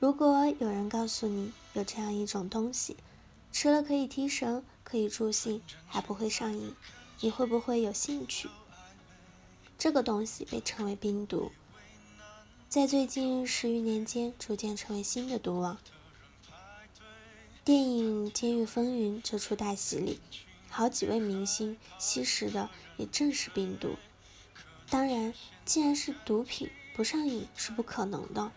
如果有人告诉你有这样一种东西，吃了可以提神、可以助兴，还不会上瘾，你会不会有兴趣？这个东西被称为冰毒，在最近十余年间逐渐成为新的毒王。电影《监狱风云》这出大戏里，好几位明星吸食的也正是冰毒。当然，既然是毒品，不上瘾是不可能的。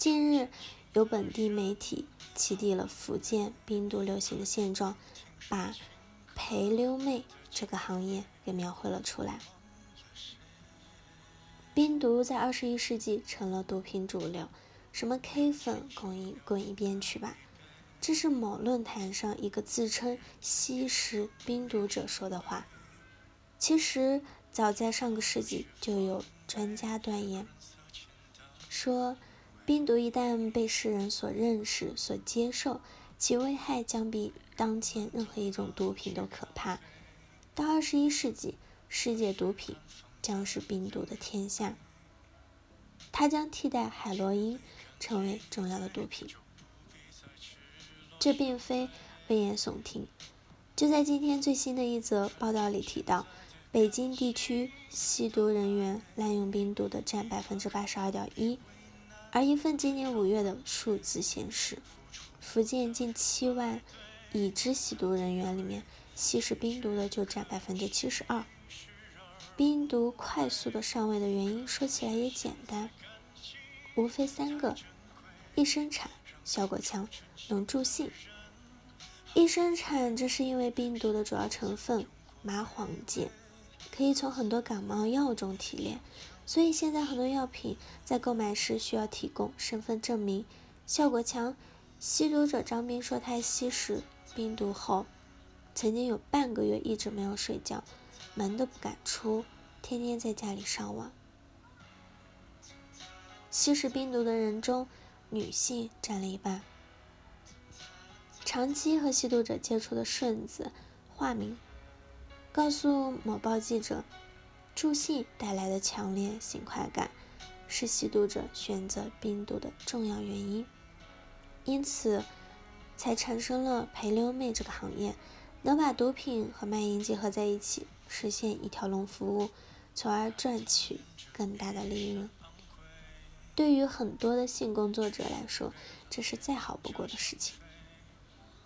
近日，有本地媒体起底了福建冰毒流行的现状，把陪溜妹这个行业给描绘了出来。冰毒在二十一世纪成了毒品主流，什么 K 粉，滚一滚一边去吧！这是某论坛上一个自称吸食冰毒者说的话。其实，早在上个世纪就有专家断言，说冰毒一旦被世人所认识、所接受，其危害将比当前任何一种毒品都可怕。到二十一世纪，世界毒品将是冰毒的天下，它将替代海洛因成为重要的毒品。这并非危言耸听。就在今天最新的一则报道里提到，北京地区吸毒人员滥用冰毒的占百分之八十二点一，而一份今年五月的数字显示，福建近七万已知吸毒人员里面，吸食冰毒的就占百分之七十二。冰毒快速的上位的原因，说起来也简单，无非三个：一生产。效果强，能助兴。一生产，这是因为冰毒的主要成分麻黄碱可以从很多感冒药中提炼，所以现在很多药品在购买时需要提供身份证明。效果强，吸毒者张斌说，他吸食冰毒后，曾经有半个月一直没有睡觉，门都不敢出，天天在家里上网。吸食冰毒的人中，女性占了一半。长期和吸毒者接触的顺子（化名）告诉某报记者，助兴带来的强烈性快感是吸毒者选择冰毒的重要原因，因此才产生了陪溜妹这个行业，能把毒品和卖淫结合在一起，实现一条龙服务，从而赚取更大的利润。对于很多的性工作者来说，这是再好不过的事情。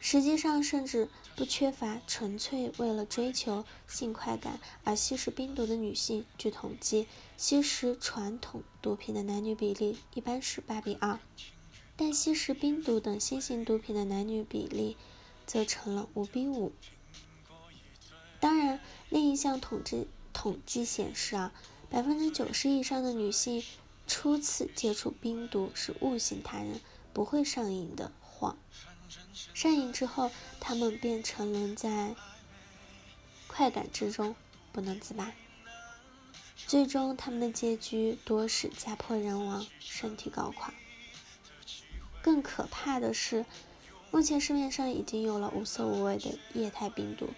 实际上，甚至不缺乏纯粹为了追求性快感而吸食冰毒的女性。据统计，吸食传统毒品的男女比例一般是八比二，但吸食冰毒等新型毒品的男女比例则成了五比五。当然，另一项统计统计显示啊，百分之九十以上的女性。初次接触冰毒是误信他人，不会上瘾的谎。上瘾之后，他们便沉沦在快感之中，不能自拔。最终，他们的结局多是家破人亡，身体搞垮。更可怕的是，目前市面上已经有了无色无味的液态冰毒，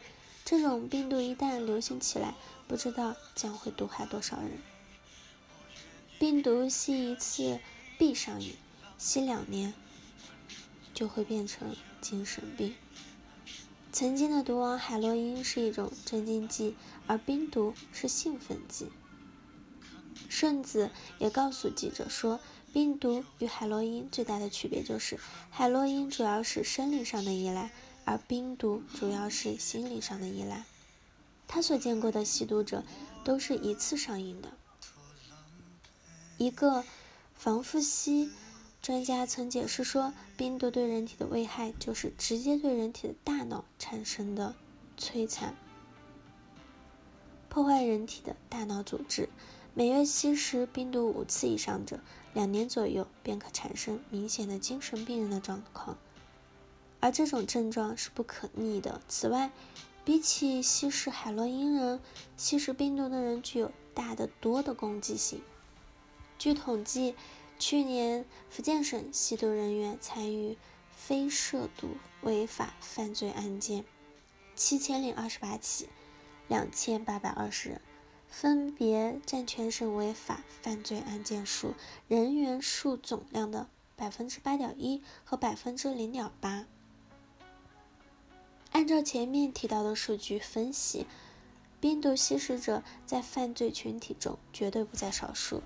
这种冰毒一旦流行起来，不知道将会毒害多少人。病毒吸一次必上瘾，吸两年就会变成精神病。曾经的毒王海洛因是一种镇静剂，而冰毒是兴奋剂。顺子也告诉记者说，冰毒与海洛因最大的区别就是，海洛因主要是生理上的依赖，而冰毒主要是心理上的依赖。他所见过的吸毒者都是一次上瘾的。一个防复吸专家曾解释说，冰毒对人体的危害就是直接对人体的大脑产生的摧残，破坏人体的大脑组织。每月吸食冰毒五次以上者，两年左右便可产生明显的精神病人的状况，而这种症状是不可逆的。此外，比起吸食海洛因人，吸食冰毒的人具有大得多的攻击性。据统计，去年福建省吸毒人员参与非涉毒违法犯罪案件七千零二十八起，两千八百二十人，分别占全省违法犯罪案件数、人员数总量的百分之八点一和百分之零点八。按照前面提到的数据分析，冰毒吸食者在犯罪群体中绝对不在少数。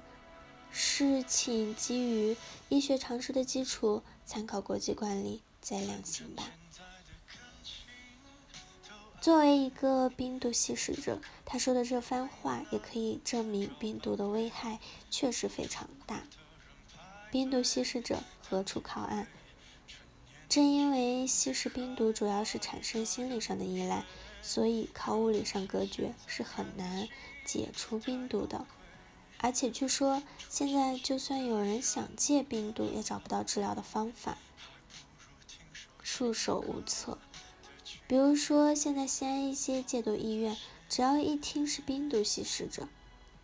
是请基于医学常识的基础，参考国际惯例再量刑吧。作为一个冰毒吸食者，他说的这番话也可以证明冰毒的危害确实非常大。冰毒吸食者何处靠岸？正因为吸食冰毒主要是产生心理上的依赖，所以靠物理上隔绝是很难解除冰毒的。而且据说，现在就算有人想戒冰毒，也找不到治疗的方法，束手无策。比如说，现在西安一些戒毒医院，只要一听是冰毒吸食者，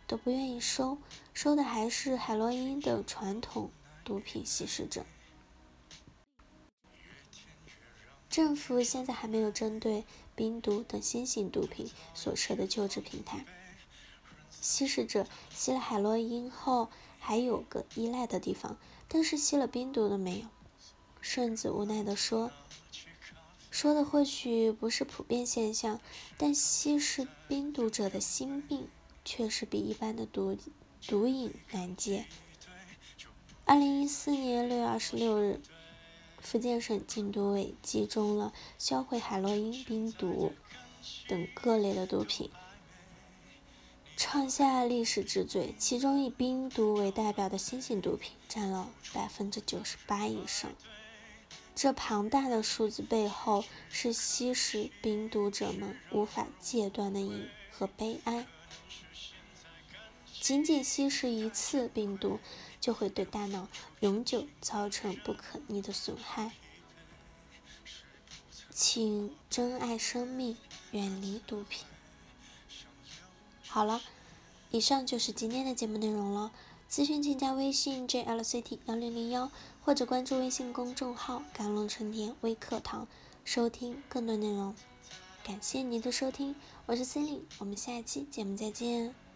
都不愿意收，收的还是海洛因等传统毒品吸食者。政府现在还没有针对冰毒等新型毒品所设的救治平台。吸食者吸了海洛因后还有个依赖的地方，但是吸了冰毒的没有。顺子无奈地说：“说的或许不是普遍现象，但吸食冰毒者的心病确实比一般的毒毒瘾难戒。”二零一四年六月二十六日，福建省禁毒委集中了销毁海洛因、冰毒等各类的毒品。创下历史之最，其中以冰毒为代表的新型毒品占了百分之九十八以上。这庞大的数字背后，是吸食冰毒者们无法戒断的瘾和悲哀。仅仅吸食一次冰毒，就会对大脑永久造成不可逆的损害。请珍爱生命，远离毒品。好了，以上就是今天的节目内容了。咨询请加微信 jlct 幺零零幺，或者关注微信公众号“甘露春天微课堂”，收听更多内容。感谢您的收听，我是 Cindy，我们下期节目再见。